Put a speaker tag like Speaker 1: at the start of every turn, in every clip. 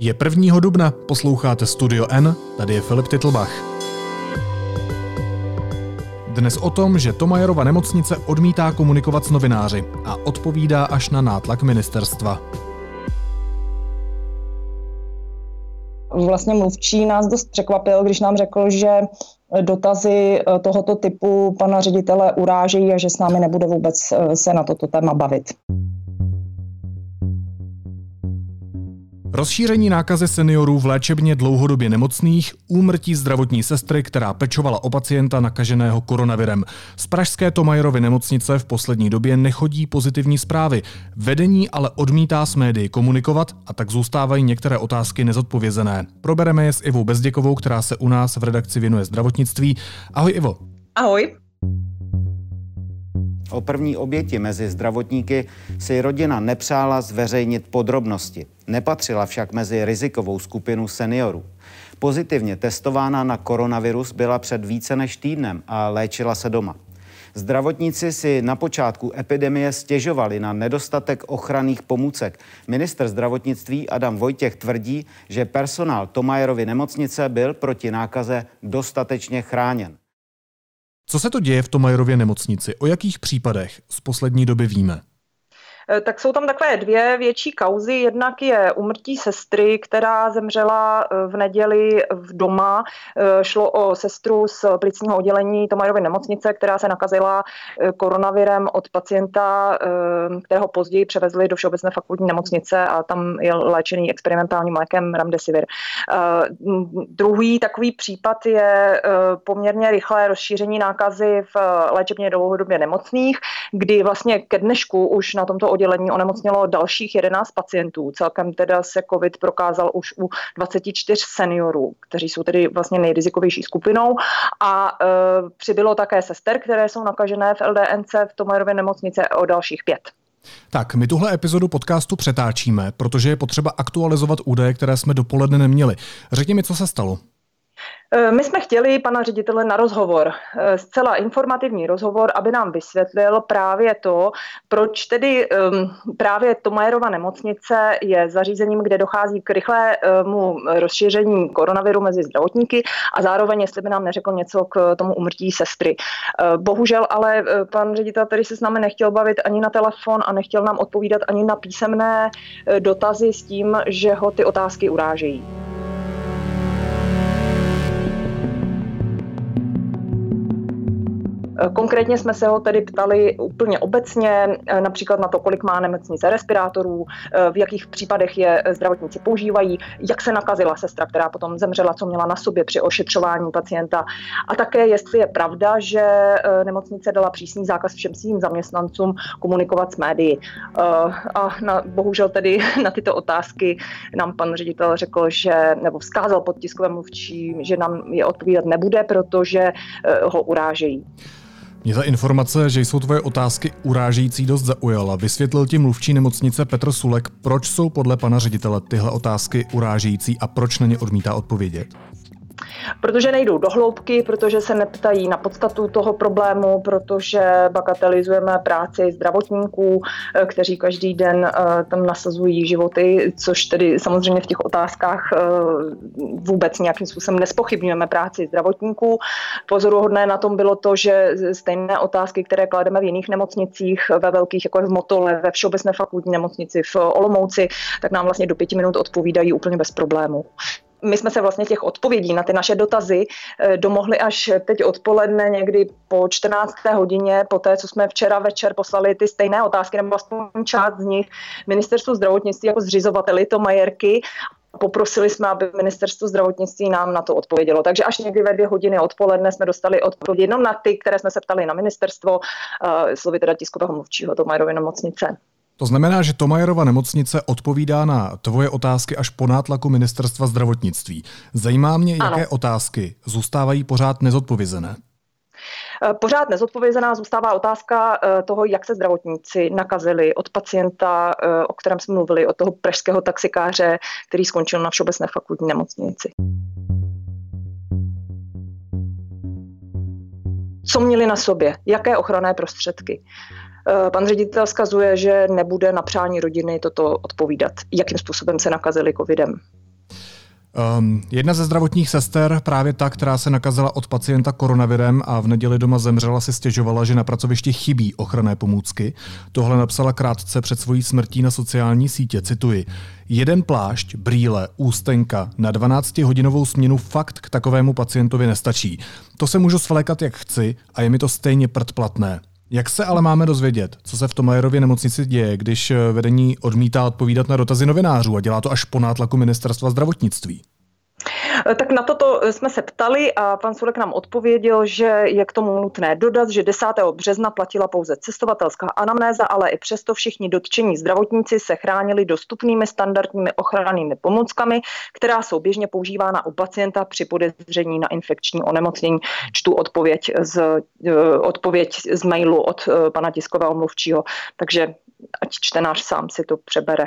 Speaker 1: Je 1. dubna, posloucháte Studio N, tady je Filip Titlbach. Dnes o tom, že Tomajerova nemocnice odmítá komunikovat s novináři a odpovídá až na nátlak ministerstva.
Speaker 2: Vlastně mluvčí nás dost překvapil, když nám řekl, že dotazy eh, tohoto typu pana ředitele urážejí a že s námi nebude vůbec eh, se na toto téma bavit.
Speaker 1: Rozšíření nákazy seniorů v léčebně dlouhodobě nemocných, úmrtí zdravotní sestry, která pečovala o pacienta nakaženého koronavirem. Z pražské Tomajerovy nemocnice v poslední době nechodí pozitivní zprávy. Vedení ale odmítá s médií komunikovat a tak zůstávají některé otázky nezodpovězené. Probereme je s Ivou Bezděkovou, která se u nás v redakci věnuje zdravotnictví. Ahoj Ivo.
Speaker 2: Ahoj.
Speaker 3: O první oběti mezi zdravotníky si rodina nepřála zveřejnit podrobnosti. Nepatřila však mezi rizikovou skupinu seniorů. Pozitivně testována na koronavirus byla před více než týdnem a léčila se doma. Zdravotníci si na počátku epidemie stěžovali na nedostatek ochranných pomůcek. Minister zdravotnictví Adam Vojtěch tvrdí, že personál Tomajerovy nemocnice byl proti nákaze dostatečně chráněn.
Speaker 1: Co se to děje v Tomajerově nemocnici? O jakých případech z poslední doby víme?
Speaker 2: Eh, tak jsou tam takové dvě větší kauzy. Jednak je umrtí sestry, která zemřela eh, v neděli v doma. Eh, šlo o sestru z plicního oddělení Tomajerovy nemocnice, která se nakazila koronavirem od pacienta, kterého později převezli do Všeobecné fakultní nemocnice a tam je léčený experimentálním lékem Remdesivir. Druhý takový případ je poměrně rychlé rozšíření nákazy v léčebně dlouhodobě nemocných, kdy vlastně ke dnešku už na tomto oddělení onemocnělo dalších 11 pacientů. Celkem teda se COVID prokázal už u 24 seniorů, kteří jsou tedy vlastně nejrizikovější skupinou a e, přibylo také sester, které jsou nakažené v LDNC v Tomajerově nemocnice o dalších pět.
Speaker 1: Tak, my tuhle epizodu podcastu přetáčíme, protože je potřeba aktualizovat údaje, které jsme dopoledne neměli. Řekni mi, co se stalo.
Speaker 2: Eh, my jsme chtěli pana ředitele na rozhovor, eh, zcela informativní rozhovor, aby nám vysvětlil právě to, proč tedy ehm, právě Tomajerova nemocnice je zařízením, kde dochází k rychlému rozšíření koronaviru mezi zdravotníky a zároveň, jestli by nám neřekl něco k tomu umrtí sestry. Eh, bohužel ale pan ředitel tady se s námi nechtěl bavit ani na telefon a nechtěl nám odpovídat ani na písemné dotazy s tím, že ho ty otázky urážejí. Konkrétně jsme se ho tedy ptali úplně obecně, eh, například na to, kolik má nemocnice respirátorů, eh, v jakých případech je zdravotníci používají, jak se nakazila sestra, která potom zemřela, co měla na sobě při ošetřování pacienta. A také, jestli je pravda, že eh, nemocnice dala přísný zákaz všem svým zaměstnancům komunikovat s médií. A na, bohužel tedy na tyto otázky nám pan ředitel řekl, že, nebo vzkázal pod tiskovým mluvčím, že nám je odpovídat nebude, protože ho urážejí.
Speaker 1: Mě ta informace, že jsou tvoje otázky urážející, dost zaujala. Vysvětlil ti mluvčí nemocnice Petr Sulek, proč jsou podle pana ředitele tyhle otázky urážející a proč na ně odmítá odpovědět?
Speaker 2: Protože nejdou do hloubky, protože se neptají na podstatu toho problému, protože bagatelizujeme práci zdravotníků, eh, kteří každý den eh, tam nasazují životy, což tedy samozřejmě v těch otázkách eh, vůbec nějakým způsobem nespochybňujeme práci zdravotníků. Pozoruhodné na tom bylo to, že stejné otázky, které klademe v jiných nemocnicích, ve velkých, jako v Motole, ve Všeobecné fakultní nemocnici v Olomouci, tak nám vlastně do pěti minut odpovídají úplně bez problému. My jsme se vlastně těch odpovědí na ty naše dotazy eh, domohli až teď odpoledne, někdy po 14. hodině, po té, co jsme včera večer poslali ty stejné otázky, nebo aspoň část z nich ministerstvu zdravotnictví jako zřizovateli to Majerky Poprosili jsme, aby ministerstvo zdravotnictví nám na to odpovědělo. Takže až někdy ve dvě hodiny odpoledne jsme dostali odpověď jenom na ty, které jsme se ptali na ministerstvo, uh, slovy teda tiskového mluvčího Tomajerovy nemocnice.
Speaker 1: To znamená, že Tomajerova nemocnice odpovídá na tvoje otázky až po nátlaku ministerstva zdravotnictví. Zajímá mě, ano. jaké otázky zůstávají pořád nezodpovězené.
Speaker 2: Eh, pořád nezodpovězená zůstává otázka eh, toho, jak se zdravotníci nakazili od pacienta, eh, o kterém jsme mluvili, od toho pražského taxikáře, který skončil na Všeobecné fakultní nemocnici. Co měli na sobě? Jaké ochranné prostředky? Eh, pan ředitel skazuje, že nebude na přání rodiny toto odpovídat, jakým způsobem se nakazili covidem.
Speaker 1: Um, jedna ze zdravotních sester, právě ta, která se nakazila od pacienta koronavirem a v neděli doma zemřela, si stěžovala, že na pracovišti chybí ochranné pomůcky. Tohle napsala krátce před svojí smrtí na sociální sítě, cituji. Jeden plášť, brýle, ústenka na 12-hodinovou směnu fakt k takovému pacientovi nestačí. To se můžu svlékat jak chci a je mi to stejně predplatné. Jak se ale máme dozvědět, co se v Tomajerově nemocnici děje, když eh, vedení odmítá odpovídat na dotazy novinářů a dělá to až po nátlaku ministerstva zdravotnictví?
Speaker 2: Eh, tak na toto eh, jsme se ptali a pan Sulek nám odpověděl, že je k tomu nutné dodat, že 10. března platila pouze cestovatelská anamnéza, ale i přesto všichni dotčení zdravotníci se chránili dostupnými standardními ochrannými pomůckami, která jsou běžně používána u pacienta při podezření na infekční onemocnění. Čtu odpověď z, eh, odpověď z mailu od pana tiskového mluvčího, takže ať čtenář sám si to přebere.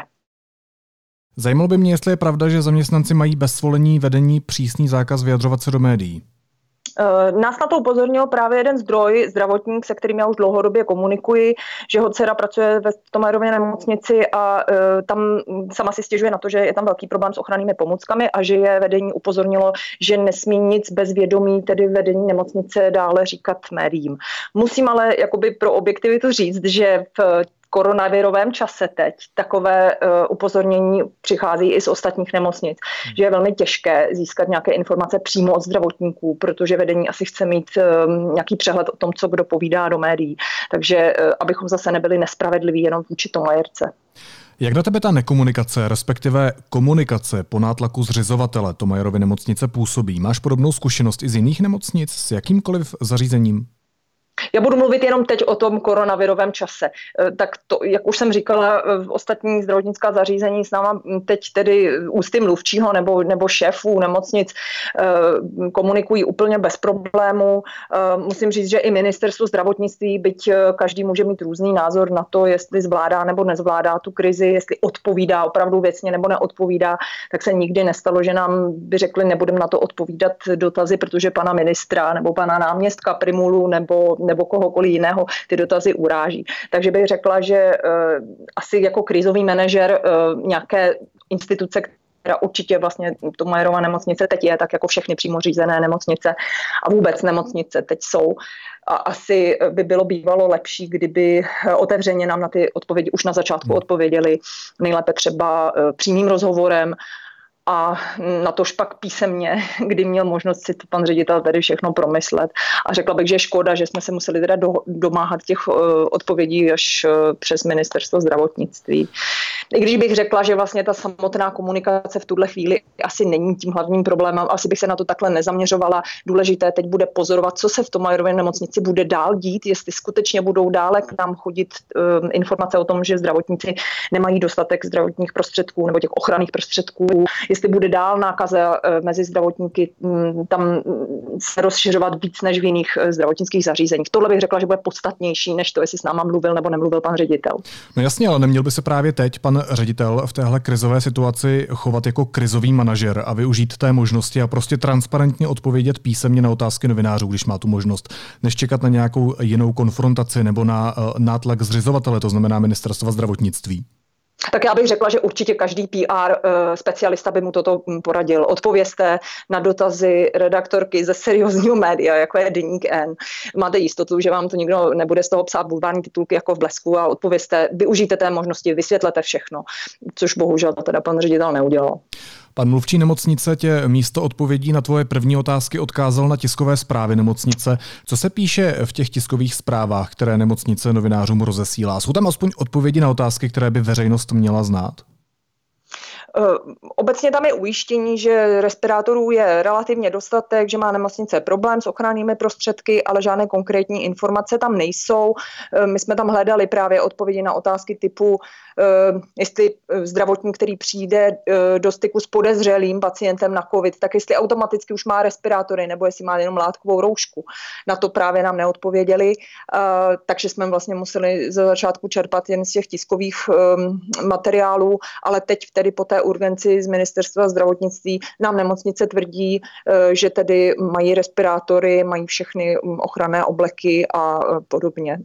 Speaker 1: Zajímalo by mě, jestli je pravda, že zaměstnanci mají bez svolení vedení přísný zákaz vyjadřovat se do médií.
Speaker 2: Eh, nás na to upozornil právě jeden zdroj, zdravotník, se kterým já už dlouhodobě komunikuji, že ho dcera pracuje ve Tomajerově nemocnici a uh, tam sama si stěžuje na to, že je tam velký problém s ochrannými pomůckami a že je vedení upozornilo, že nesmí nic bez vědomí, tedy vedení nemocnice dále říkat médiím. Musím ale jakoby pro objektivitu říct, že v koronavirovém čase teď takové uh, upozornění přichází i z ostatních nemocnic, hmm. že je velmi těžké získat nějaké informace přímo od zdravotníků, protože vedení asi chce mít um, nějaký přehled o tom, co kdo povídá do médií. Takže uh, abychom zase nebyli nespravedliví jenom vůči Tomajerce.
Speaker 1: Jak na tebe ta nekomunikace, respektive komunikace po nátlaku zřizovatele Tomajerovy nemocnice působí? Máš podobnou zkušenost i z jiných nemocnic s jakýmkoliv zařízením?
Speaker 2: Já budu mluvit jenom teď o tom koronavirovém čase. Eh, tak to, jak už jsem říkala, v eh, ostatní zdravotnická zařízení s náma teď tedy ústy mluvčího nebo, nebo šéfů nemocnic eh, komunikují úplně bez problémů. Musím říct, že i ministerstvo zdravotnictví, byť každý může mít různý názor na to, jestli zvládá nebo nezvládá tu krizi, jestli odpovídá opravdu věcně nebo neodpovídá, tak se nikdy nestalo, že nám by řekli, nebudeme na to odpovídat dotazy, protože pana ministra nebo pana náměstka Primulu nebo nebo kohokoliv jiného ty dotazy uráží. Takže bych řekla, že uh, asi jako krizový manažer uh, nějaké instituce, která určitě vlastně to Majerova nemocnice teď je, tak jako všechny přímo řízené nemocnice a vůbec nemocnice teď jsou. A asi by bylo bývalo lepší, kdyby otevřeně nám na ty odpovědi už na začátku hmm. odpověděli, nejlépe třeba eh, přímým rozhovorem, a na tož pak písemně, kdy měl možnost si to pan ředitel tady všechno promyslet. A řekla bych, že je škoda, že jsme se museli teda do, domáhat těch uh, odpovědí až uh, přes ministerstvo zdravotnictví. I když bych řekla, že vlastně ta samotná komunikace v tuhle chvíli asi není tím hlavním problémem, asi bych se na to takhle nezaměřovala. Důležité teď bude pozorovat, co se v tom Majerově nemocnici bude dál dít, jestli skutečně budou dále k nám chodit um, informace o tom, že zdravotníci nemají dostatek zdravotních prostředků nebo těch ochranných prostředků, jestli bude dál nákaza eh, mezi zdravotníky mm, tam se rozšiřovat víc než v jiných eh, zdravotnických zařízeních. Tohle bych řekla, že bude podstatnější, než to, jestli s náma mluvil nebo nemluvil pan ředitel.
Speaker 1: No jasně, ale neměl by se právě teď pan ředitel v téhle krizové situaci chovat jako krizový manažer a využít té možnosti a prostě transparentně odpovědět písemně na otázky novinářů, když má tu možnost, než čekat na nějakou jinou konfrontaci nebo na uh, nátlak zřizovatele, to znamená ministerstva zdravotnictví.
Speaker 2: Tak já bych řekla, že určitě každý PR eh, specialista by mu toto hm, poradil. Odpovězte na dotazy redaktorky ze seriózního média, jako je Deník N. Máte jistotu, že vám to nikdo nebude z toho psát bulvární titulky jako v blesku a odpovězte, využijte té možnosti, vysvětlete všechno, což bohužel teda pan ředitel neudělal.
Speaker 1: Pan mluvčí nemocnice tě místo odpovědí na tvoje první otázky odkázal na tiskové zprávy nemocnice. Co se píše v těch tiskových zprávách, které nemocnice novinářům rozesílá? Jsou tam aspoň odpovědi na otázky, které by veřejnost měla znát?
Speaker 2: Eh, obecně tam je ujištění, že respirátorů je relativně dostatek, že má nemocnice problém s ochrannými prostředky, ale žádné konkrétní informace tam nejsou. Eh, my jsme tam hledali právě odpovědi na otázky typu, jestli zdravotník, který přijde do styku s podezřelým pacientem na COVID, tak jestli automaticky už má respirátory nebo jestli má jenom látkovou roušku. Na to právě nám neodpověděli, takže jsme vlastně museli za začátku čerpat jen z těch tiskových materiálů, ale teď tedy po té urgenci z ministerstva zdravotnictví nám nemocnice tvrdí, eh, že tedy mají respirátory, mají všechny mm, ochranné obleky a eh, podobně.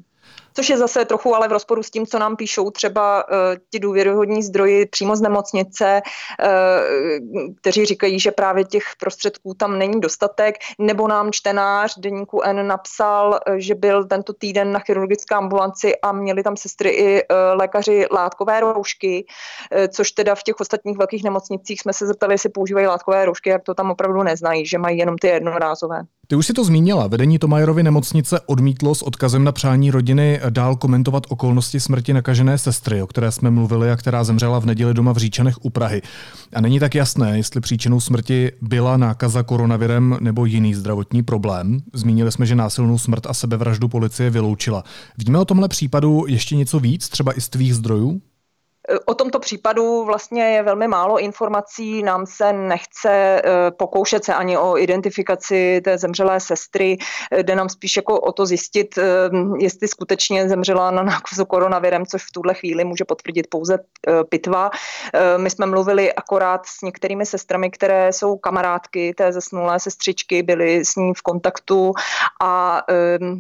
Speaker 2: Což je zase trochu ale v rozporu s tím, co nám píšou třeba uh, ti důvěryhodní zdroji přímo z nemocnice, uh, kteří říkají, že právě těch prostředků tam není dostatek, nebo nám čtenář deníku N napsal, že byl tento týden na chirurgické ambulanci a měli tam sestry i lékaři látkové roušky, což teda v těch ostatních velkých nemocnicích jsme se zeptali, jestli používají látkové roušky, jak to tam opravdu neznají, že mají jenom ty jednorázové.
Speaker 1: Ty už si to zmínila. Vedení Tomajerovy nemocnice odmítlo s odkazem na přání rodiny dál komentovat okolnosti smrti nakažené sestry, o které jsme mluvili a která zemřela v neděli doma v Říčanech u Prahy. A není tak jasné, jestli příčinou smrti byla nákaza koronavirem nebo jiný zdravotní problém. Zmínili jsme, že násilnou smrt a sebevraždu policie vyloučila. Víme o tomhle případu ještě něco víc, třeba i z tvých zdrojů?
Speaker 2: O tomto případu vlastně je velmi málo informací. Nám se nechce eh, pokoušet se ani o identifikaci té zemřelé sestry. Jde nám spíš jako o to zjistit, eh, jestli skutečně zemřela na nákazu koronavirem, což v tuhle chvíli může potvrdit pouze eh, pitva. My jsme mluvili akorát s některými sestrami, které jsou kamarádky té zesnulé sestřičky, byly s ní v kontaktu a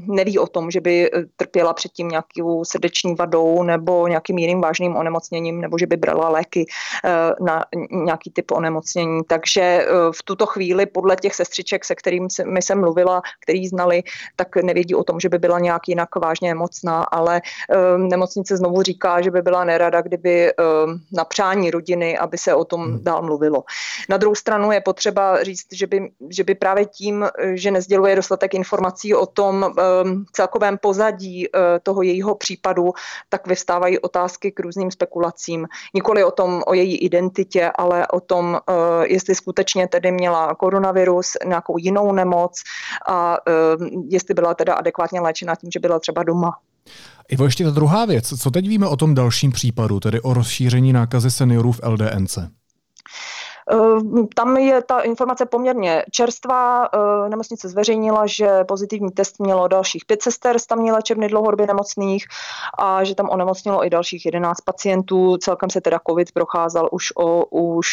Speaker 2: neví o tom, že by trpěla předtím nějakou srdeční vadou nebo nějakým jiným vážným onemocněním onemocněním nebo že by brala léky eh, na nějaký typ onemocnění. Takže eh, v tuto chvíli podle těch sestřiček, se kterými mi jsem mluvila, který znali, tak nevědí o tom, že by byla nějak jinak vážně nemocná, ale eh, nemocnice znovu říká, že by byla nerada, kdyby na přání rodiny, aby se o tom hmm. dál mluvilo. Na druhou stranu je potřeba říct, že by, že by právě tím, že nezděluje dostatek informací o tom celkovém pozadí toho jejího případu, tak vyvstávají otázky k různým spekulacím spekulacím, nikoli o tom, o její identitě, ale o tom, eh, jestli skutečně tedy měla koronavirus, nějakou jinou nemoc a eh, jestli byla teda adekvátně léčena tím, že byla třeba doma.
Speaker 1: Ivo, ještě ta druhá věc. Co teď víme o tom dalším případu, tedy o rozšíření nákazy seniorů v LDNC?
Speaker 2: Eh, tam je ta informace poměrně čerstvá. Eh, nemocnice zveřejnila, že pozitivní test mělo dalších pět sester z tamní léčebny dlouhodobě nemocných a že tam onemocnilo i dalších 11 pacientů. Celkem se teda COVID procházel už o už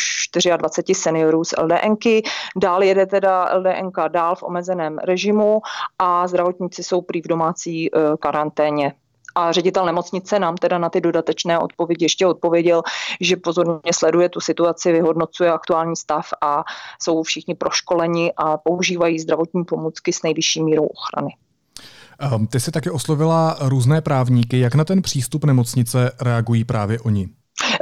Speaker 2: 24 seniorů z LDNky. Dál jede teda LDNK dál v omezeném režimu a zdravotníci jsou prý v domácí eh, karanténě. A ředitel nemocnice nám teda na ty dodatečné odpovědi ještě odpověděl, že pozorně sleduje tu situaci, vyhodnocuje aktuální stav a jsou všichni proškoleni a používají zdravotní pomůcky s nejvyšší mírou ochrany.
Speaker 1: Ehm, ty jsi taky oslovila různé právníky. Jak na ten přístup nemocnice reagují právě oni?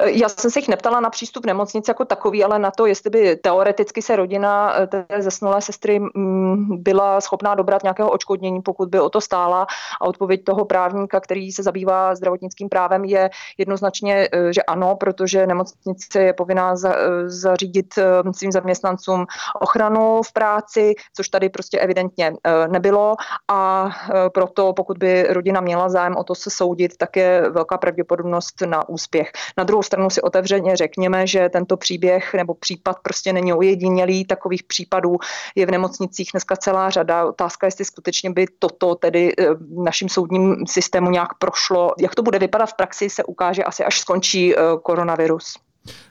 Speaker 2: Já jsem se jich neptala na přístup nemocnice jako takový, ale na to, jestli by teoreticky se rodina eh, té zesnulé sestry mm, byla schopná dobrat nějakého očkodnění, pokud by o to stála. A odpověď toho právníka, který se zabývá zdravotnickým právem, je jednoznačně, eh, že ano, protože nemocnice je povinná eh, zařídit svým zaměstnancům ochranu v práci, což tady prostě evidentně nebylo. A proto, pokud by rodina měla zájem o to se soudit, tak je velká pravděpodobnost na úspěch. Na druhou stranu si otevřeně řekněme, že tento příběh nebo případ prostě není ojedinělý. Takových případů je v nemocnicích dneska celá řada. Otázka, jestli skutečně by toto tedy eh, naším soudním systému nějak prošlo. Jak to bude vypadat v praxi, se ukáže asi až skončí eh, koronavirus.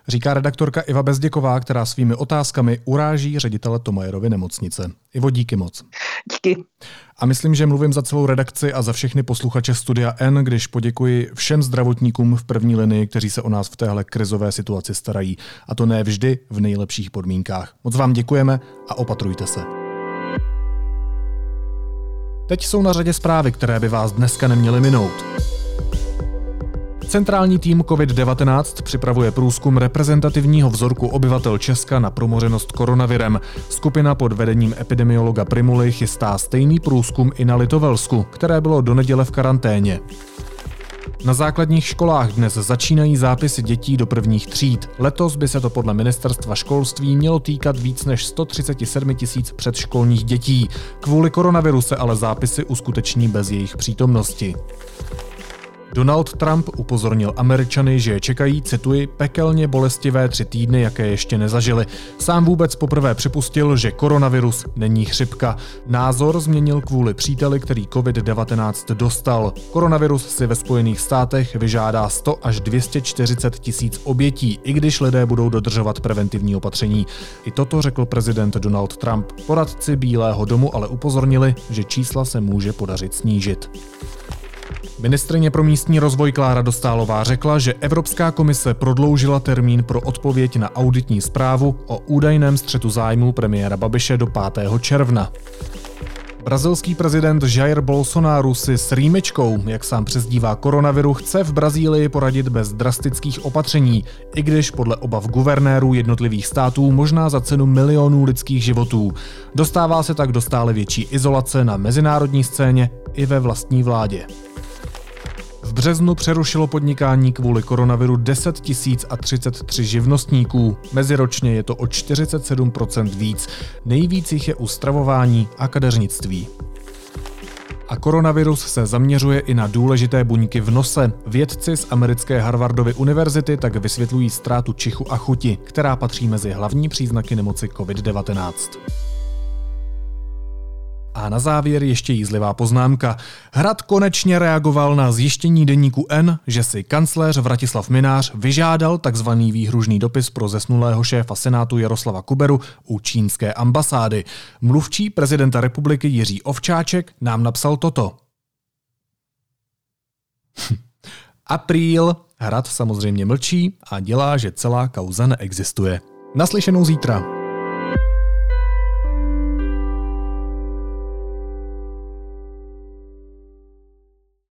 Speaker 1: Říká redaktorka Iva Bezděková, která svými otázkami uráží ředitele Tomajerovy nemocnice. Ivo, díky moc.
Speaker 2: Díky.
Speaker 1: A myslím, že mluvím za celou redakci a za všechny posluchače Studia N, když poděkuji všem zdravotníkům v první linii, kteří se o nás v téhle krizové situaci starají. A to ne vždy v nejlepších podmínkách. Moc vám děkujeme a opatrujte se. Teď jsou na řadě zprávy, které by vás dneska neměly minout. Centrální tým COVID-19 připravuje průzkum reprezentativního vzorku obyvatel Česka na promořenost koronavirem. Skupina pod vedením epidemiologa Primuly chystá stejný průzkum i na Litovelsku, které bylo do neděle v karanténě. Na základních školách dnes začínají zápisy dětí do prvních tříd. Letos by se to podle ministerstva školství mělo týkat víc než 137 tisíc předškolních dětí. Kvůli koronaviru se ale zápisy uskuteční bez jejich přítomnosti. Donald Trump upozornil Američany, že je čekají, cituji, pekelně bolestivé tři týdny, jaké ještě nezažili. Sám vůbec poprvé připustil, že koronavirus není chřipka. Názor změnil kvůli příteli, který COVID-19 dostal. Koronavirus si ve Spojených státech vyžádá 100 až 240 tisíc obětí, i když lidé budou dodržovat preventivní opatření. I toto řekl prezident Donald Trump. Poradci Bílého domu ale upozornili, že čísla se může podařit snížit. Ministrině pro místní rozvoj Klára Dostálová řekla, že Evropská komise prodloužila termín pro odpověď na auditní zprávu o údajném střetu zájmů premiéra Babiše do 5. června. Brazilský prezident Jair Bolsonaro si s rýmečkou, jak sám přezdívá koronaviru, chce v Brazílii poradit bez drastických opatření, i když podle obav guvernérů jednotlivých států možná za cenu milionů lidských životů. Dostává se tak do stále větší izolace na mezinárodní scéně i ve vlastní vládě. Březnu přerušilo podnikání kvůli koronaviru 10 033 živnostníků. Meziročně je to o 47% víc. Nejvíc jich je u stravování a kadeřnictví. A koronavirus se zaměřuje i na důležité buňky v nose. Vědci z americké Harvardovy univerzity tak vysvětlují ztrátu čichu a chuti, která patří mezi hlavní příznaky nemoci COVID-19. A na závěr ještě jízlivá poznámka. Hrad konečně reagoval na zjištění deníku N, že si kancléř Vratislav Minář vyžádal takzvaný výhružný dopis pro zesnulého šéfa Senátu Jaroslava Kuberu u čínské ambasády. Mluvčí prezidenta republiky Jiří Ovčáček nám napsal toto. Apríl. Hrad samozřejmě mlčí a dělá, že celá kauza neexistuje. Naslyšenou zítra.